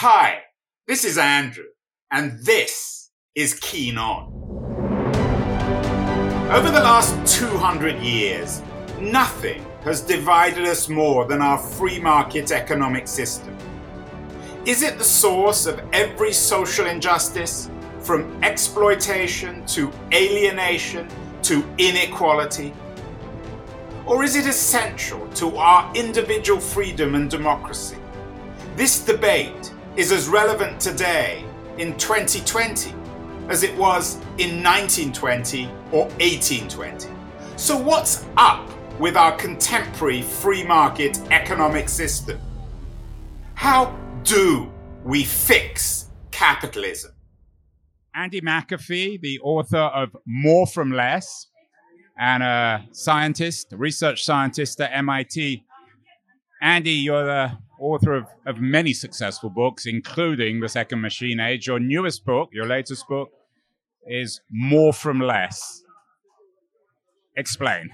Hi, this is Andrew, and this is Keen On. Over the last 200 years, nothing has divided us more than our free market economic system. Is it the source of every social injustice, from exploitation to alienation to inequality? Or is it essential to our individual freedom and democracy? This debate is as relevant today in 2020 as it was in 1920 or 1820. So, what's up with our contemporary free market economic system? How do we fix capitalism? Andy McAfee, the author of More from Less, and a scientist, a research scientist at MIT. Andy, you're the author of, of many successful books, including The Second Machine Age. Your newest book, your latest book, is More from Less. Explain.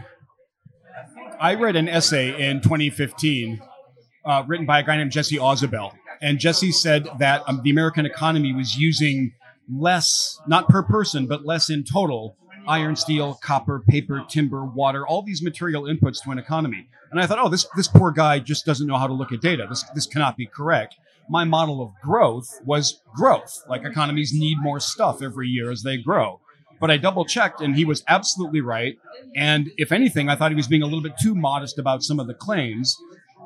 I read an essay in 2015 uh, written by a guy named Jesse Ausubel. And Jesse said that um, the American economy was using less, not per person, but less in total, iron, steel, copper, paper, timber, water, all these material inputs to an economy. And I thought, oh, this, this poor guy just doesn't know how to look at data. This, this cannot be correct. My model of growth was growth. Like economies need more stuff every year as they grow. But I double checked and he was absolutely right. And if anything, I thought he was being a little bit too modest about some of the claims.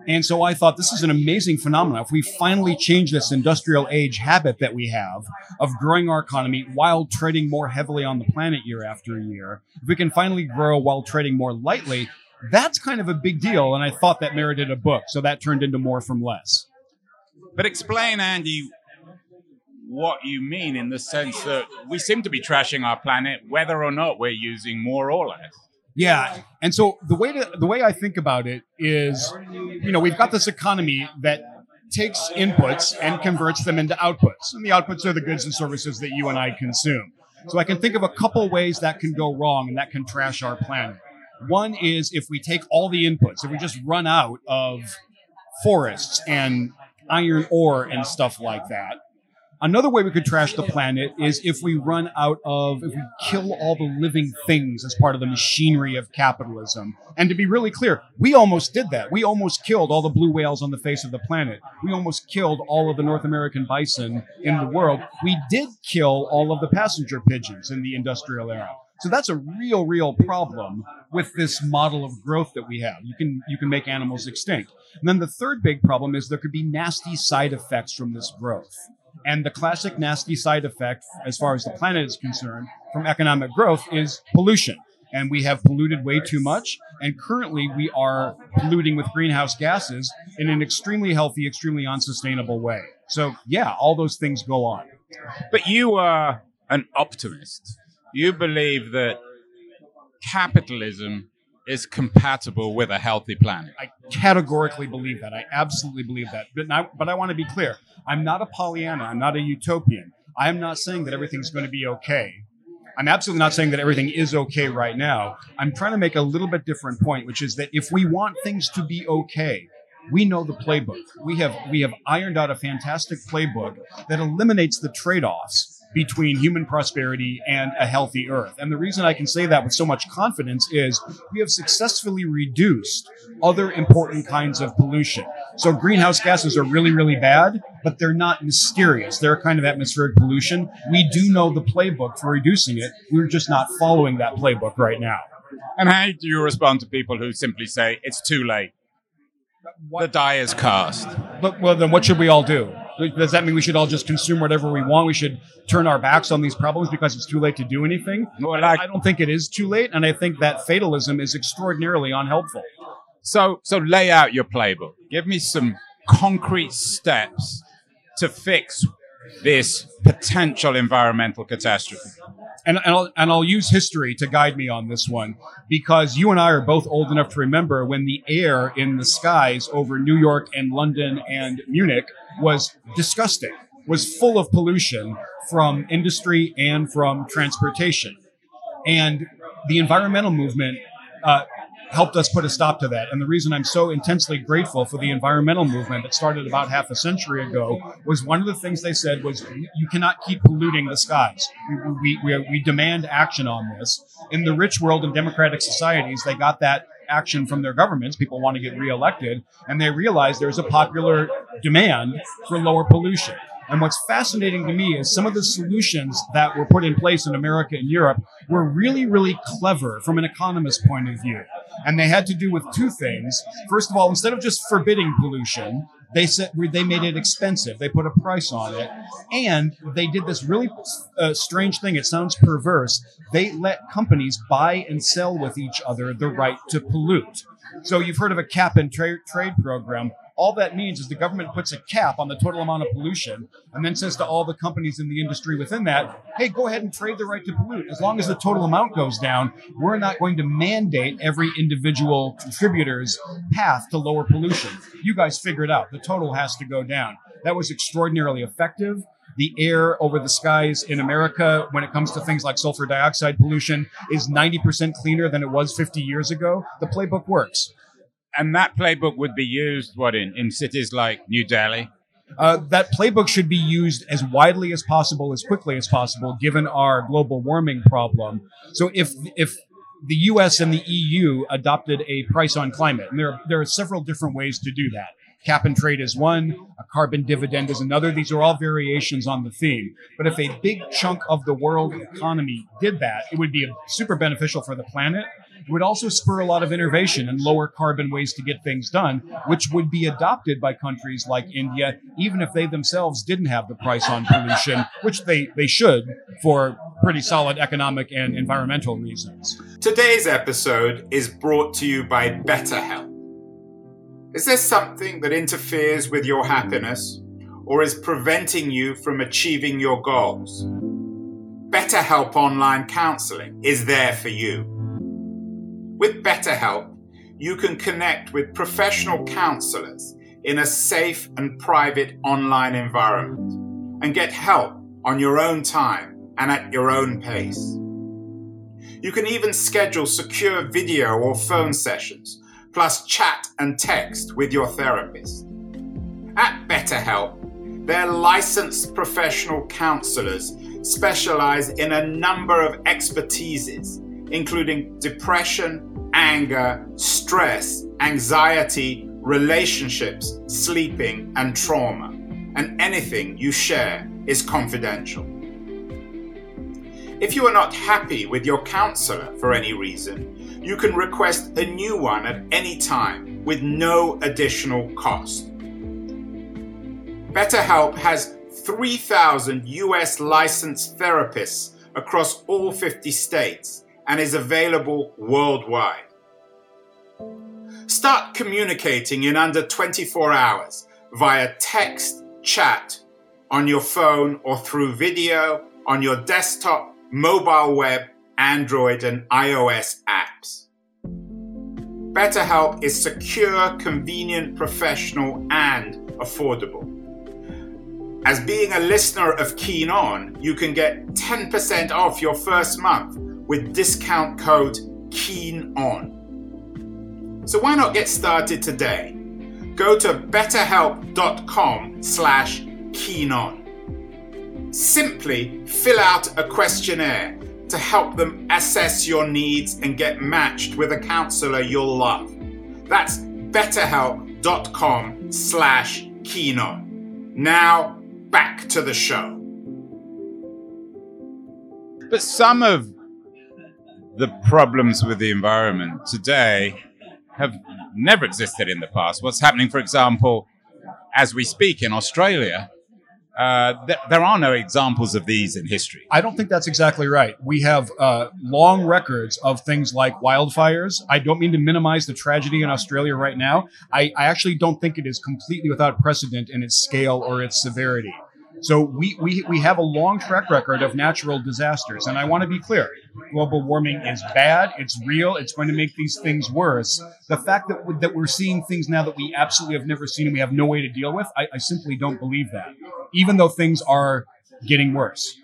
And so I thought this is an amazing phenomenon. If we finally change this industrial age habit that we have of growing our economy while trading more heavily on the planet year after year, if we can finally grow while trading more lightly, that's kind of a big deal. And I thought that merited a book. So that turned into more from less. But explain, Andy, what you mean in the sense that we seem to be trashing our planet whether or not we're using more or less. Yeah, and so the way to, the way I think about it is, you know, we've got this economy that takes inputs and converts them into outputs, and the outputs are the goods and services that you and I consume. So I can think of a couple ways that can go wrong and that can trash our planet. One is if we take all the inputs, if we just run out of forests and iron ore and stuff like that, Another way we could trash the planet is if we run out of, if we kill all the living things as part of the machinery of capitalism. And to be really clear, we almost did that. We almost killed all the blue whales on the face of the planet. We almost killed all of the North American bison in the world. We did kill all of the passenger pigeons in the industrial era. So that's a real, real problem with this model of growth that we have. You can you can make animals extinct. And then the third big problem is there could be nasty side effects from this growth. And the classic nasty side effect, as far as the planet is concerned, from economic growth is pollution. And we have polluted way too much. And currently, we are polluting with greenhouse gases in an extremely healthy, extremely unsustainable way. So, yeah, all those things go on. But you are an optimist. You believe that capitalism is compatible with a healthy planet. I categorically believe that. I absolutely believe that. But I, but I want to be clear. I'm not a Pollyanna. I'm not a utopian. I am not saying that everything's going to be okay. I'm absolutely not saying that everything is okay right now. I'm trying to make a little bit different point, which is that if we want things to be okay, we know the playbook. We have we have ironed out a fantastic playbook that eliminates the trade-offs between human prosperity and a healthy earth. And the reason I can say that with so much confidence is we have successfully reduced other important kinds of pollution. So greenhouse gases are really, really bad, but they're not mysterious. They're a kind of atmospheric pollution. We do know the playbook for reducing it. We're just not following that playbook right now. And how do you respond to people who simply say it's too late? What? The die is cast. But well, then what should we all do? Does that mean we should all just consume whatever we want? We should turn our backs on these problems because it's too late to do anything? Well, I, I don't think it is too late, and I think that fatalism is extraordinarily unhelpful. So, so lay out your playbook. Give me some concrete steps to fix this potential environmental catastrophe. And, and, I'll, and I'll use history to guide me on this one because you and I are both old enough to remember when the air in the skies over New York and London and Munich was disgusting, was full of pollution from industry and from transportation. And the environmental movement uh, helped us put a stop to that. And the reason I'm so intensely grateful for the environmental movement that started about half a century ago was one of the things they said was you cannot keep polluting the skies. We, we, we, we demand action on this. In the rich world and democratic societies, they got that action from their governments. People want to get reelected, and they realize there's a popular demand for lower pollution. And what's fascinating to me is some of the solutions that were put in place in America and Europe were really, really clever from an economist point of view. And they had to do with two things. First of all, instead of just forbidding pollution, they said they made it expensive. They put a price on it, and they did this really uh, strange thing. It sounds perverse. They let companies buy and sell with each other the right to pollute. So you've heard of a cap and tra- trade program. All that means is the government puts a cap on the total amount of pollution and then says to all the companies in the industry within that, hey, go ahead and trade the right to pollute. As long as the total amount goes down, we're not going to mandate every individual contributor's path to lower pollution. You guys figure it out. The total has to go down. That was extraordinarily effective the air over the skies in America when it comes to things like sulfur dioxide pollution is 90% cleaner than it was 50 years ago. The playbook works and that playbook would be used what in, in cities like New Delhi? Uh, that playbook should be used as widely as possible, as quickly as possible, given our global warming problem. So if if the U.S. and the EU adopted a price on climate, and there there are several different ways to do that. Cap and trade is one, a carbon dividend is another. These are all variations on the theme. But if a big chunk of the world economy did that, it would be super beneficial for the planet would also spur a lot of innovation and lower carbon ways to get things done, which would be adopted by countries like India, even if they themselves didn't have the price on pollution, which they, they should for pretty solid economic and environmental reasons. Today's episode is brought to you by BetterHelp. Is there something that interferes with your happiness or is preventing you from achieving your goals? BetterHelp Online Counseling is there for you. With BetterHelp, you can connect with professional counselors in a safe and private online environment and get help on your own time and at your own pace. You can even schedule secure video or phone sessions, plus chat and text with your therapist. At BetterHelp, their licensed professional counselors specialize in a number of expertises including depression, anger, stress, anxiety, relationships, sleeping, and trauma. And anything you share is confidential. If you are not happy with your counselor for any reason, you can request a new one at any time with no additional cost. BetterHelp has 3,000 US licensed therapists across all 50 states and is available worldwide. Start communicating in under 24 hours via text, chat, on your phone or through video, on your desktop, mobile web, Android, and iOS apps. BetterHelp is secure, convenient, professional, and affordable. As being a listener of Keen On, you can get 10% off your first month with discount code KEENON. So why not get started today? Go to betterhelp.com slash keenon. Simply fill out a questionnaire to help them assess your needs and get matched with a counselor you'll love. That's betterhelp.com slash keenon. Now back to the show. But some of the problems with the environment today have never existed in the past. What's happening, for example, as we speak in Australia, uh, th- there are no examples of these in history. I don't think that's exactly right. We have uh, long records of things like wildfires. I don't mean to minimize the tragedy in Australia right now. I, I actually don't think it is completely without precedent in its scale or its severity. So we, we, we have a long track record of natural disasters. And I want to be clear global warming is bad, it's real, it's going to make these things worse. The fact that, that we're seeing things now that we absolutely have never seen and we have no way to deal with, I, I simply don't believe that, even though things are getting worse.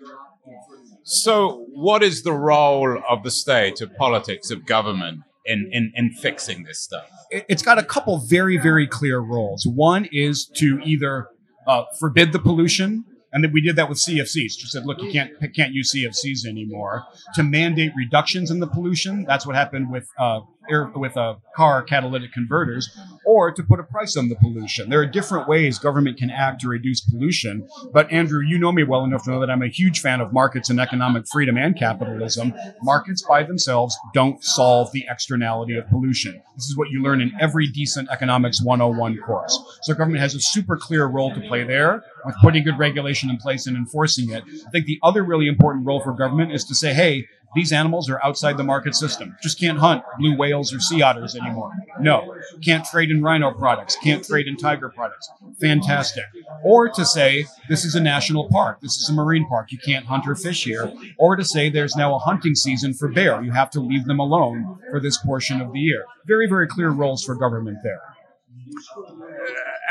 So, what is the role of the state, of politics, of government in, in, in fixing this stuff? It's got a couple very, very clear roles. One is to either uh, forbid the pollution and then we did that with CFCs. Just said, look, you can't can't use CFCs anymore. To mandate reductions in the pollution. That's what happened with uh, air, with a car catalytic converters, or to put a price on the pollution. There are different ways government can act to reduce pollution. But Andrew, you know me well enough to know that I'm a huge fan of markets and economic freedom and capitalism. Markets by themselves don't solve the externality of pollution. This is what you learn in every decent economics 101 course. So government has a super clear role to play there with putting good regulation in place and enforcing it. I think the other really important role for government is to say, hey, these animals are outside the market system. Just can't hunt blue whales or sea otters anymore. No. Can't trade in rhino products. Can't trade in tiger products. Fantastic. Or to say this is a national park. This is a marine park. You can't hunt or fish here. Or to say there's now a hunting season for bear. You have to leave them alone for this portion of the year. Very, very clear roles for government there.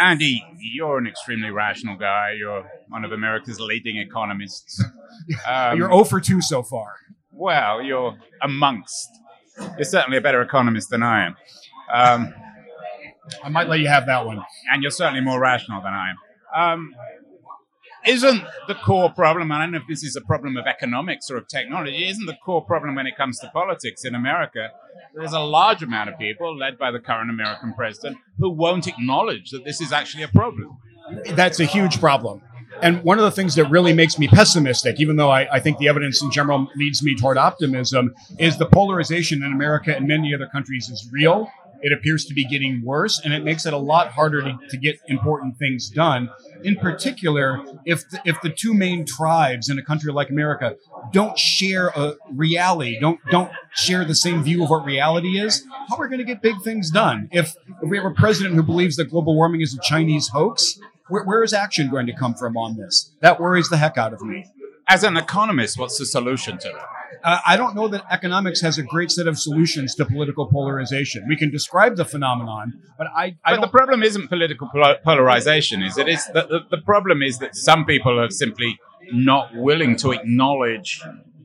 Andy, you're an extremely rational guy. You're one of America's leading economists. Um, you're 0 for 2 so far. Well, you're amongst. You're certainly a better economist than I am. Um, I might let you have that one. And you're certainly more rational than I am. Um, isn't the core problem, I don't know if this is a problem of economics or of technology, isn't the core problem when it comes to politics in America? There's a large amount of people, led by the current American president, who won't acknowledge that this is actually a problem. That's a huge problem. And one of the things that really makes me pessimistic, even though I, I, think the evidence in general leads me toward optimism, is the polarization in America and many other countries is real. It appears to be getting worse, and it makes it a lot harder to, to get important things done. In particular, if the, if the two main tribes in a country like America don't share a reality, don't don't share the same view of what reality is, how are we going to get big things done? If if we have a president who believes that global warming is a Chinese hoax, where, where is action going to come from on this? That worries the heck out of me. As an economist, what's the solution to that? Uh, I don't know that economics has a great set of solutions to political polarization. We can describe the phenomenon, but I. I but the problem isn't political polarization, is it? It's the, the, the problem is that some people are simply not willing to acknowledge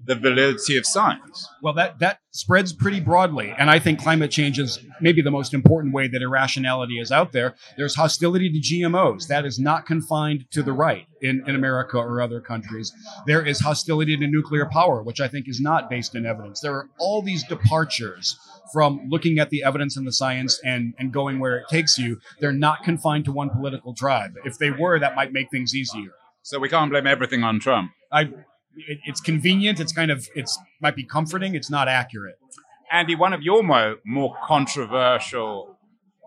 the validity of science. Well, that that spreads pretty broadly, and I think climate change is maybe the most important way that irrationality is out there. There's hostility to GMOs. That is not confined to the right in, in America or other countries. There is hostility to nuclear power, which I think is not based in evidence. There are all these departures from looking at the evidence and the science and, and going where it takes you. They're not confined to one political tribe. If they were, that might make things easier. So we can't blame everything on Trump. I it, it's convenient. It's kind of it's might be comforting. It's not accurate. Andy, one of your more, more controversial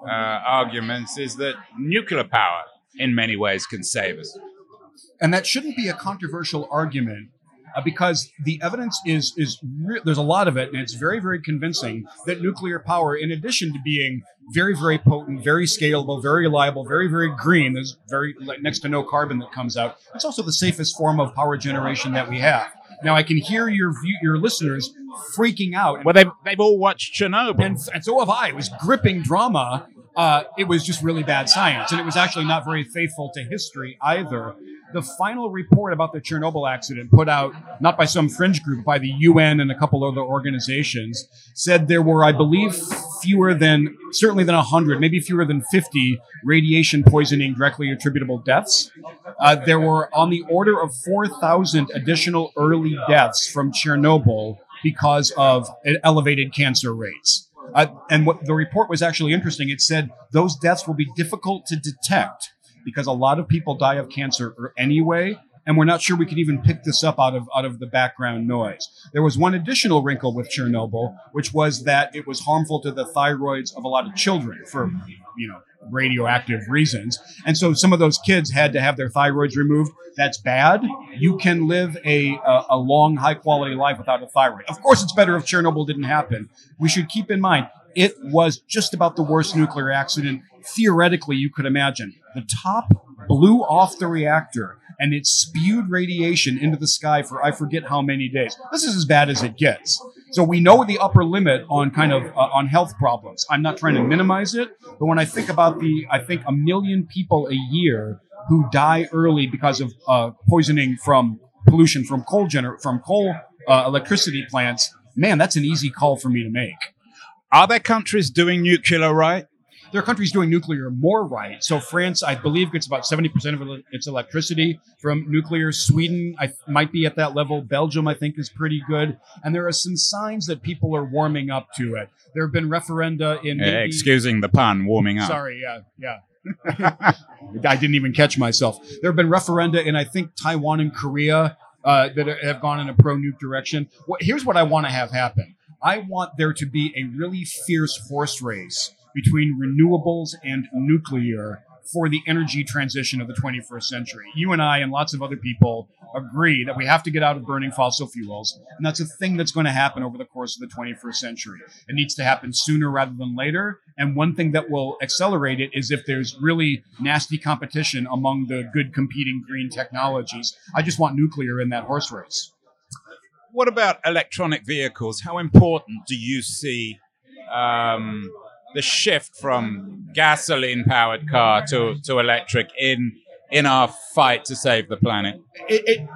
uh, arguments is that nuclear power, in many ways, can save us. And that shouldn't be a controversial argument uh, because the evidence is is re- there's a lot of it, and it's very very convincing that nuclear power, in addition to being very very potent, very scalable, very reliable, very very green, there's very next to no carbon that comes out. It's also the safest form of power generation that we have. Now I can hear your view, your listeners freaking out. Well, they've they've all watched Chernobyl, and, and so have I. It was gripping drama. Uh, it was just really bad science, and it was actually not very faithful to history either the final report about the Chernobyl accident, put out not by some fringe group, by the UN and a couple other organizations, said there were, I believe, fewer than, certainly than 100, maybe fewer than 50 radiation poisoning directly attributable deaths. Uh, there were on the order of 4,000 additional early deaths from Chernobyl because of elevated cancer rates. Uh, and what the report was actually interesting. It said those deaths will be difficult to detect because a lot of people die of cancer or anyway and we're not sure we can even pick this up out of out of the background noise. There was one additional wrinkle with Chernobyl, which was that it was harmful to the thyroids of a lot of children for you know radioactive reasons, and so some of those kids had to have their thyroids removed. That's bad. You can live a a, a long, high quality life without a thyroid. Of course, it's better if Chernobyl didn't happen. We should keep in mind it was just about the worst nuclear accident theoretically you could imagine. The top blew off the reactor and it spewed radiation into the sky for I forget how many days. This is as bad as it gets. So we know the upper limit on kind of uh, on health problems. I'm not trying to minimize it, but when I think about the, I think a million people a year who die early because of uh, poisoning from pollution from coal gener- from coal uh, electricity plants. Man, that's an easy call for me to make. Are there countries doing nuclear right? There are countries doing nuclear more right. So France, I believe, gets about 70% of its electricity from nuclear. Sweden I, might be at that level. Belgium, I think, is pretty good. And there are some signs that people are warming up to it. There have been referenda in. Uh, excusing the pun, warming up. Sorry, yeah, yeah. I didn't even catch myself. There have been referenda in, I think, Taiwan and Korea uh, that have gone in a pro nuke direction. What, here's what I want to have happen I want there to be a really fierce horse race between renewables and nuclear for the energy transition of the 21st century. You and I and lots of other people agree that we have to get out of burning fossil fuels, and that's a thing that's going to happen over the course of the 21st century. It needs to happen sooner rather than later, and one thing that will accelerate it is if there's really nasty competition among the good competing green technologies. I just want nuclear in that horse race. What about electronic vehicles? How important do you see um, the shift from gasoline powered car to, to electric in in our fight to save the planet? it, it,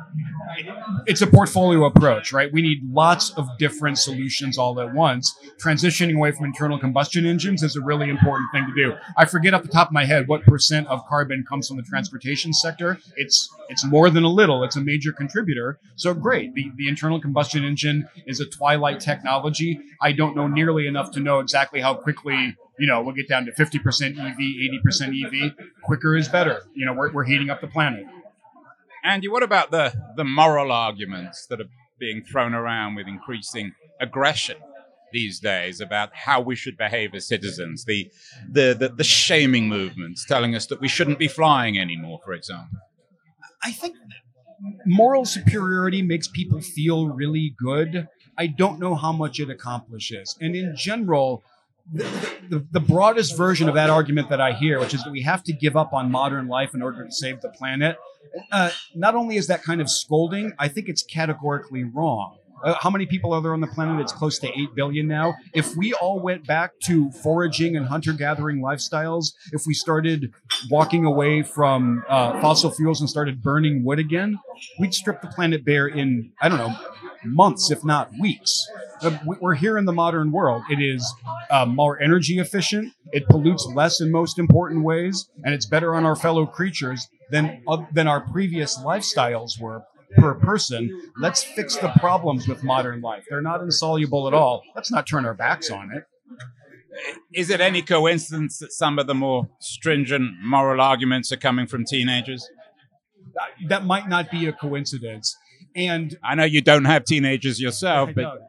it's a portfolio approach, right? We need lots of different solutions all at once. Transitioning away from internal combustion engines is a really important thing to do. I forget off the top of my head what percent of carbon comes from the transportation sector. It's it's more than a little. It's a major contributor. So great. The the internal combustion engine is a twilight technology. I don't know nearly enough to know exactly how quickly you know, we'll get down to 50% EV, 80% EV. Quicker is better. You know, we're, we're heating up the planet. Andy, what about the, the moral arguments that are being thrown around with increasing aggression these days about how we should behave as citizens? The, the, the, the shaming movements telling us that we shouldn't be flying anymore, for example. I think moral superiority makes people feel really good. I don't know how much it accomplishes. And in general, the, the, broadest version of that argument that I hear, which is that we have to give up on modern life in order to save the planet, uh, not only is that kind of scolding, I think it's categorically wrong. Uh, how many people are there on the planet? It's close to 8 billion now. If we all went back to foraging and hunter gathering lifestyles, if we started walking away from uh, fossil fuels and started burning wood again, we'd strip the planet bare in, I don't know, months, if not weeks. Uh, we're here in the modern world. It is uh, more energy efficient, it pollutes less in most important ways, and it's better on our fellow creatures than, uh, than our previous lifestyles were per person. Let's fix the problems with modern life. They're not insoluble at all. Let's not turn our backs on it. Is it any coincidence that some of the more stringent moral arguments are coming from teenagers? That might not be a coincidence. And I know you don't have teenagers yourself, but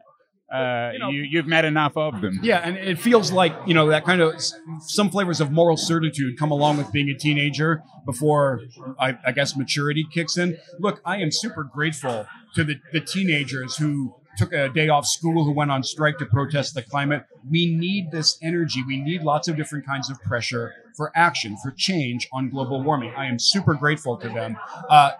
uh, you know, you, have met enough of them. Yeah, and it feels like you know that kind of some flavors of moral certitude come along with being a teenager before I, I guess maturity kicks in. Look, I am super grateful to the, the teenagers who took a day off school who went on strike to protest the climate. We need this energy. We need lots of different kinds of pressure for action, for change on global warming. I am super grateful to them. Uh,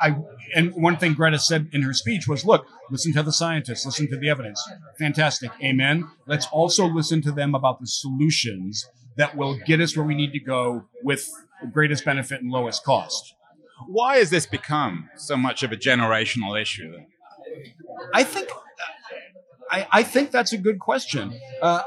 I and one thing Greta said in her speech was, "Look, listen to the scientists, listen to the evidence. Fantastic, amen. Let's also listen to them about the solutions that will get us where we need to go with greatest benefit and lowest cost." Why has this become so much of a generational issue? I think I, I, think that's a good question. Uh,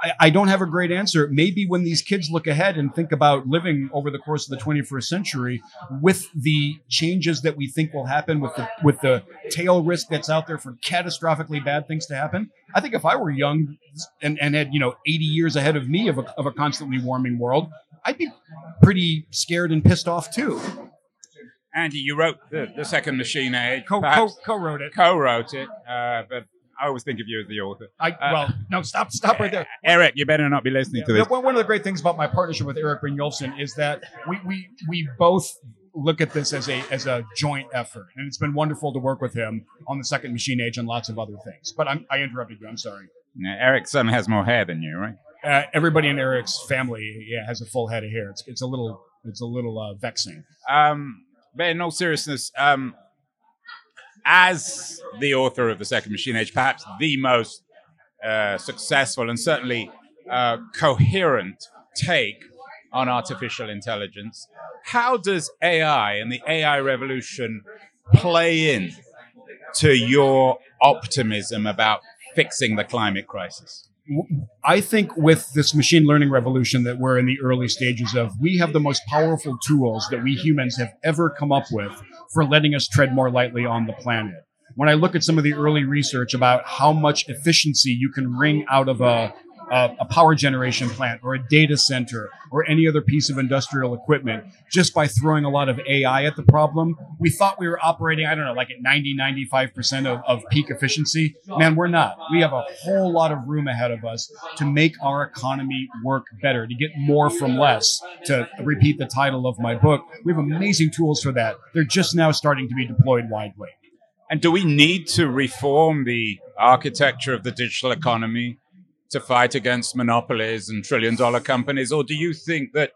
I, I, don't have a great answer. Maybe when these kids look ahead and think about living over the course of the 21st century, with the changes that we think will happen, with the with the tail risk that's out there for catastrophically bad things to happen, I think if I were young and, and had you know 80 years ahead of me of a, of a constantly warming world, I'd be pretty scared and pissed off too. Andy, you wrote the, the second Machine Age. Co, co, co-wrote it. Co-wrote it, uh, but I always think of you as the author. I, uh, well, no, stop, stop right there. Eric, you better not be listening yeah, to this. One of the great things about my partnership with Eric Brynjolfsson is that we, we, we both look at this as a as a joint effort, and it's been wonderful to work with him on the second Machine Age and lots of other things. But I'm, I interrupted you. I'm sorry. Yeah, Eric's son has more hair than you, right? Uh, everybody in Eric's family, yeah, has a full head of hair. It's, it's a little it's a little uh, vexing. Um, but in all seriousness, um, as the author of the Second Machine Age, perhaps the most uh, successful and certainly uh, coherent take on artificial intelligence, how does AI and the AI revolution play in to your optimism about fixing the climate crisis? I think with this machine learning revolution that we're in the early stages of, we have the most powerful tools that we humans have ever come up with for letting us tread more lightly on the planet. When I look at some of the early research about how much efficiency you can wring out of a a, a power generation plant or a data center or any other piece of industrial equipment just by throwing a lot of AI at the problem. We thought we were operating, I don't know, like at 90, 95% of, of peak efficiency. Man, we're not. We have a whole lot of room ahead of us to make our economy work better, to get more from less, to repeat the title of my book. We have amazing tools for that. They're just now starting to be deployed widely. And do we need to reform the architecture of the digital economy to fight against monopolies and trillion dollar companies? Or do you think that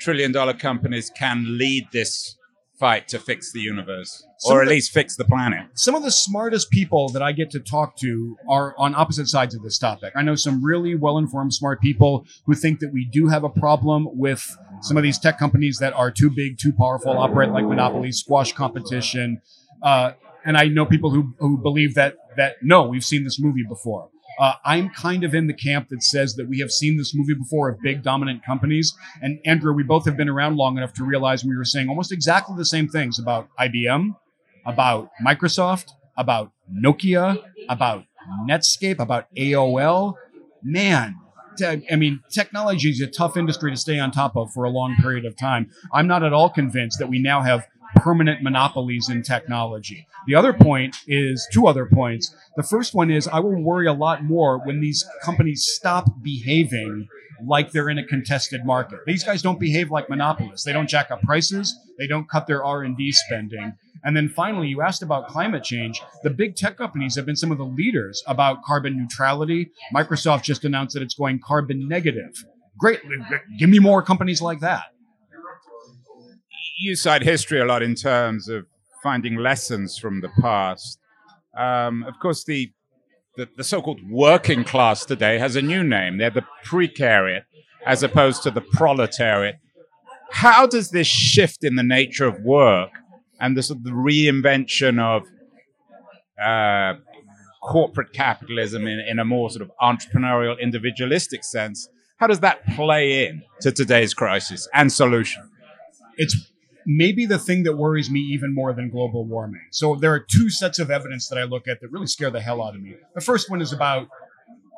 trillion dollar companies can lead this fight to fix the universe? or at the, least fix the planet. Some of the smartest people that I get to talk to are on opposite sides of this topic. I know some really well informed, smart people who think that we do have a problem with some of these tech companies that are too big, too powerful, operate like monopolies, squash competition. Uh, and I know people who, who believe that that no, we've seen this movie before. Uh, I'm kind of in the camp that says that we have seen this movie before of big dominant companies. And Andrew, we both have been around long enough to realize we were saying almost exactly the same things about IBM, about Microsoft, about Nokia, about Netscape, about AOL. Man, I mean, technology is a tough industry to stay on top of for a long period of time. I'm not at all convinced that we now have permanent monopolies in technology. The other point is two other points. The first one is I will worry a lot more when these companies stop behaving like they're in a contested market. These guys don't behave like monopolists. They don't jack up prices. They don't cut their R&D spending. And then finally, you asked about climate change. The big tech companies have been some of the leaders about carbon neutrality. Microsoft just announced that it's going carbon negative. Great. Give me more companies like that you cite history a lot in terms of finding lessons from the past. Um, of course, the, the, the so-called working class today has a new name. They're the precariat, as opposed to the proletariat. How does this shift in the nature of work and the sort of the reinvention of uh, corporate capitalism in, in a more sort of entrepreneurial, individualistic sense, how does that play in to today's crisis and solution? It's maybe the thing that worries me even more than global warming. So there are two sets of evidence that I look at that really scare the hell out of me. The first one is about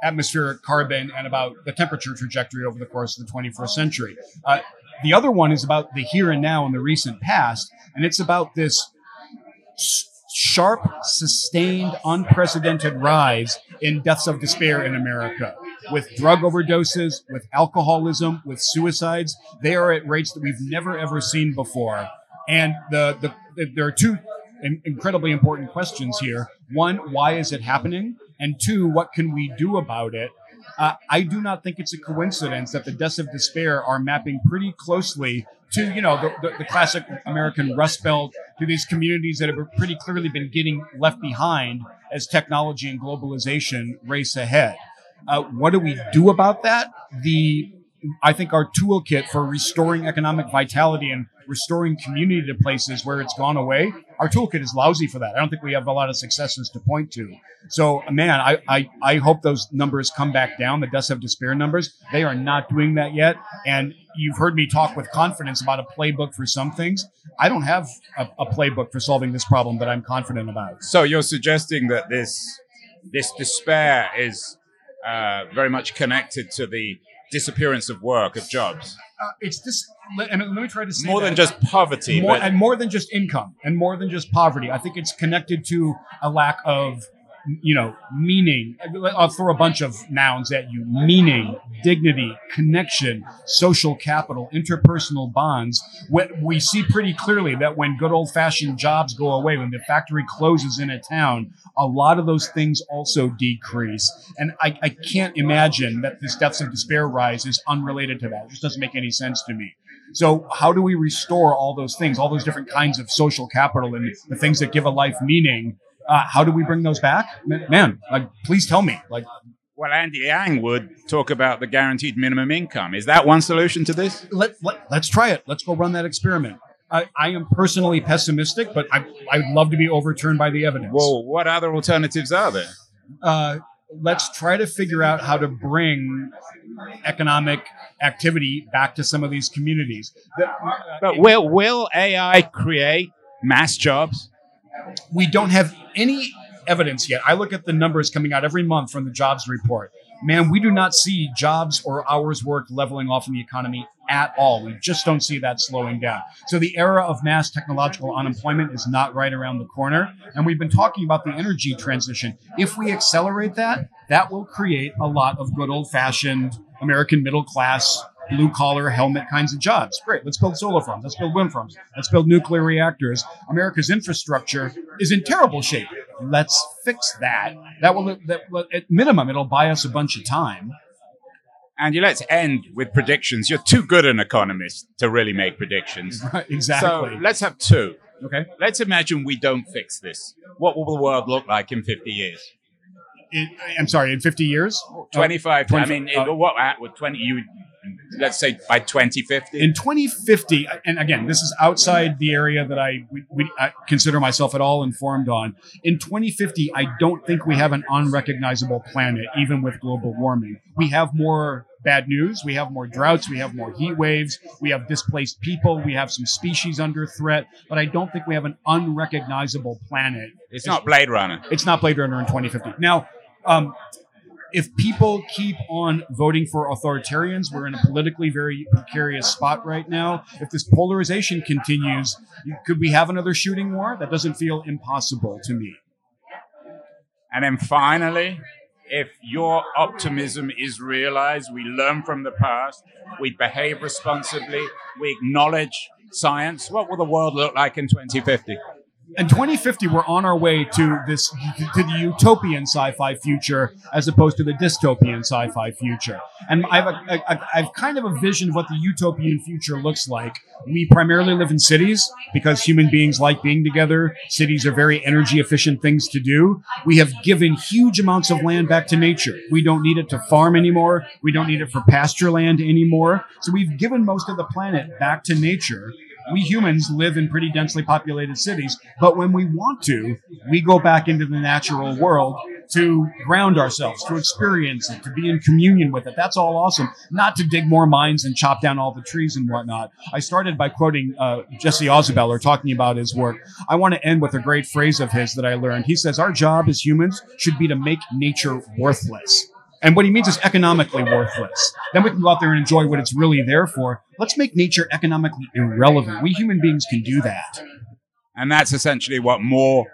atmospheric carbon and about the temperature trajectory over the course of the 21st century. Uh, the other one is about the here and now in the recent past, and it's about this sharp, sustained, unprecedented rise in deaths of despair in America with drug overdoses, with alcoholism, with suicides. They are at rates that we've never ever seen before. And the, the, there are two incredibly important questions here. One, why is it happening? And two, what can we do about it? Uh, I do not think it's a coincidence that the deaths of despair are mapping pretty closely to, you know, the, the, the classic American Rust Belt, to these communities that have pretty clearly been getting left behind as technology and globalization race ahead. Uh, what do we do about that? The I think our toolkit for restoring economic vitality and restoring community to places where it's gone away, our toolkit is lousy for that. I don't think we have a lot of successes to point to. So, man, I, I, I hope those numbers come back down, the deaths of despair numbers. They are not doing that yet. And you've heard me talk with confidence about a playbook for some things. I don't have a, a playbook for solving this problem that I'm confident about. So you're suggesting that this this despair is uh, very much connected to the disappearance of work, of jobs. Uh, it's this, and let me try to say more than just poverty, more, and more than just income, and more than just poverty. I think it's connected to a lack of you know, meaning. Uh, I'll throw a bunch of nouns at you meaning, dignity, connection, social capital, interpersonal bonds. We see pretty clearly that when good old fashioned jobs go away, when the factory closes in a town, a lot of those things also decrease. And I, I can't imagine that this deaths of despair rise is unrelated to that. It just doesn't make any sense to me. So, how do we restore all those things, all those different kinds of social capital and the things that give a life meaning? Uh, how do we bring those back? Man, like, please tell me. Like, well, Andy Yang would talk about the guaranteed minimum income. Is that one solution to this? Let, let, us try it. Let's go run that experiment. I, I am personally pessimistic, but I, I'd love to be overturned by the evidence. Well, what other alternatives are there? Uh, let's try to figure out how to bring economic activity back to some of these communities. But will will AI create mass jobs? We don't have any evidence yet. I look at the numbers coming out every month from the jobs report. Man, we do not see jobs or hours worked leveling off in the economy at all. We just don't see that slowing down. So the era of mass technological unemployment is not right around the corner. And we've been talking about the energy transition. If we accelerate that, that will create a lot of good old fashioned American middle class blue collar helmet kinds of jobs. Great. Let's build solar farms. Let's build wind farms. Let's build nuclear reactors. America's infrastructure is in terrible shape. Let's fix that. That will, that, at minimum, it'll buy us a bunch of time. Andy, let's end with predictions. You're too good an economist to really make predictions. Right, exactly. So let's have two. Okay. Let's imagine we don't fix this. What will the world look like in 50 years? In, I'm sorry, in 50 years? 25. Uh, I mean, uh, what, what 20, you, let's say by 2050? In 2050, and again, this is outside the area that I, we, we, I consider myself at all informed on. In 2050, I don't think we have an unrecognizable planet, even with global warming. We have more bad news. We have more droughts. We have more heat waves. We have displaced people. We have some species under threat. But I don't think we have an unrecognizable planet. It's not Blade Runner. It's not Blade Runner in 2050. Now, um, if people keep on voting for authoritarians, we're in a politically very precarious spot right now. If this polarization continues, could we have another shooting war? That doesn't feel impossible to me. And then finally, if your optimism is realized, we learn from the past, we behave responsibly, we acknowledge science, what will the world look like in 2050? In 2050 we're on our way to this to the utopian sci-fi future as opposed to the dystopian sci-fi future. And i have have kind of a vision of what the utopian future looks like. We primarily live in cities because human beings like being together. Cities are very energy efficient things to do. We have given huge amounts of land back to nature. We don't need it to farm anymore. We don't need it for pasture land anymore. So we've given most of the planet back to nature we humans live in pretty densely populated cities, but when we want to, we go back into the natural world to ground ourselves, to experience it, to be in communion with it. That's all awesome. Not to dig more mines and chop down all the trees and whatnot. I started by quoting uh, Jesse Ausubel talking about his work. I want to end with a great phrase of his that I learned. He says, Our job as humans should be to make nature worthless. And what he means is economically worthless. Then we can go out there and enjoy what it's really there for. Let's make nature economically irrelevant. We human beings can do that. And that's essentially what more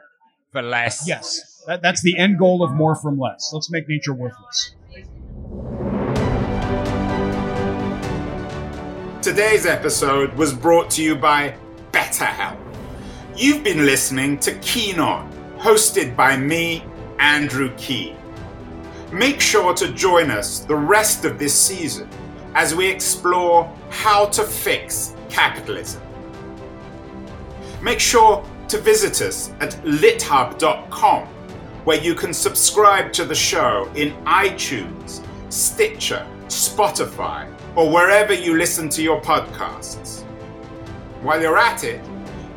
for less. Yes. That, that's the end goal of more from less. Let's make nature worthless. Today's episode was brought to you by BetterHelp. You've been listening to Keen On, hosted by me, Andrew Keen. Make sure to join us the rest of this season as we explore how to fix capitalism. Make sure to visit us at lithub.com where you can subscribe to the show in iTunes, Stitcher, Spotify, or wherever you listen to your podcasts. While you're at it,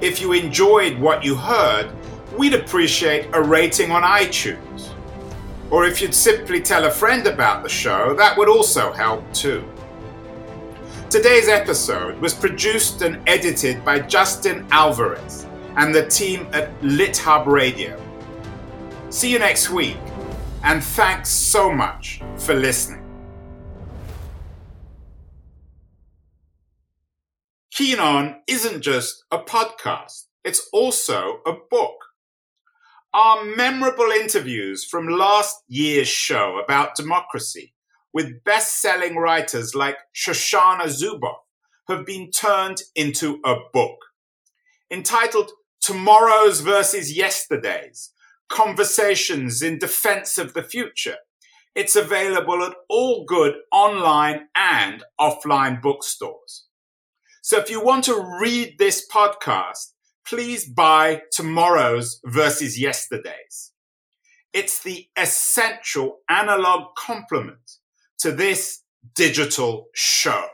if you enjoyed what you heard, we'd appreciate a rating on iTunes. Or if you'd simply tell a friend about the show, that would also help too. Today's episode was produced and edited by Justin Alvarez and the team at LitHub Radio. See you next week, and thanks so much for listening. Keen On isn't just a podcast, it's also a book. Our memorable interviews from last year's show about democracy with best selling writers like Shoshana Zuboff have been turned into a book entitled Tomorrow's versus Yesterday's Conversations in Defense of the Future. It's available at all good online and offline bookstores. So if you want to read this podcast, please buy tomorrow's versus yesterday's. It's the essential analog complement to this digital show.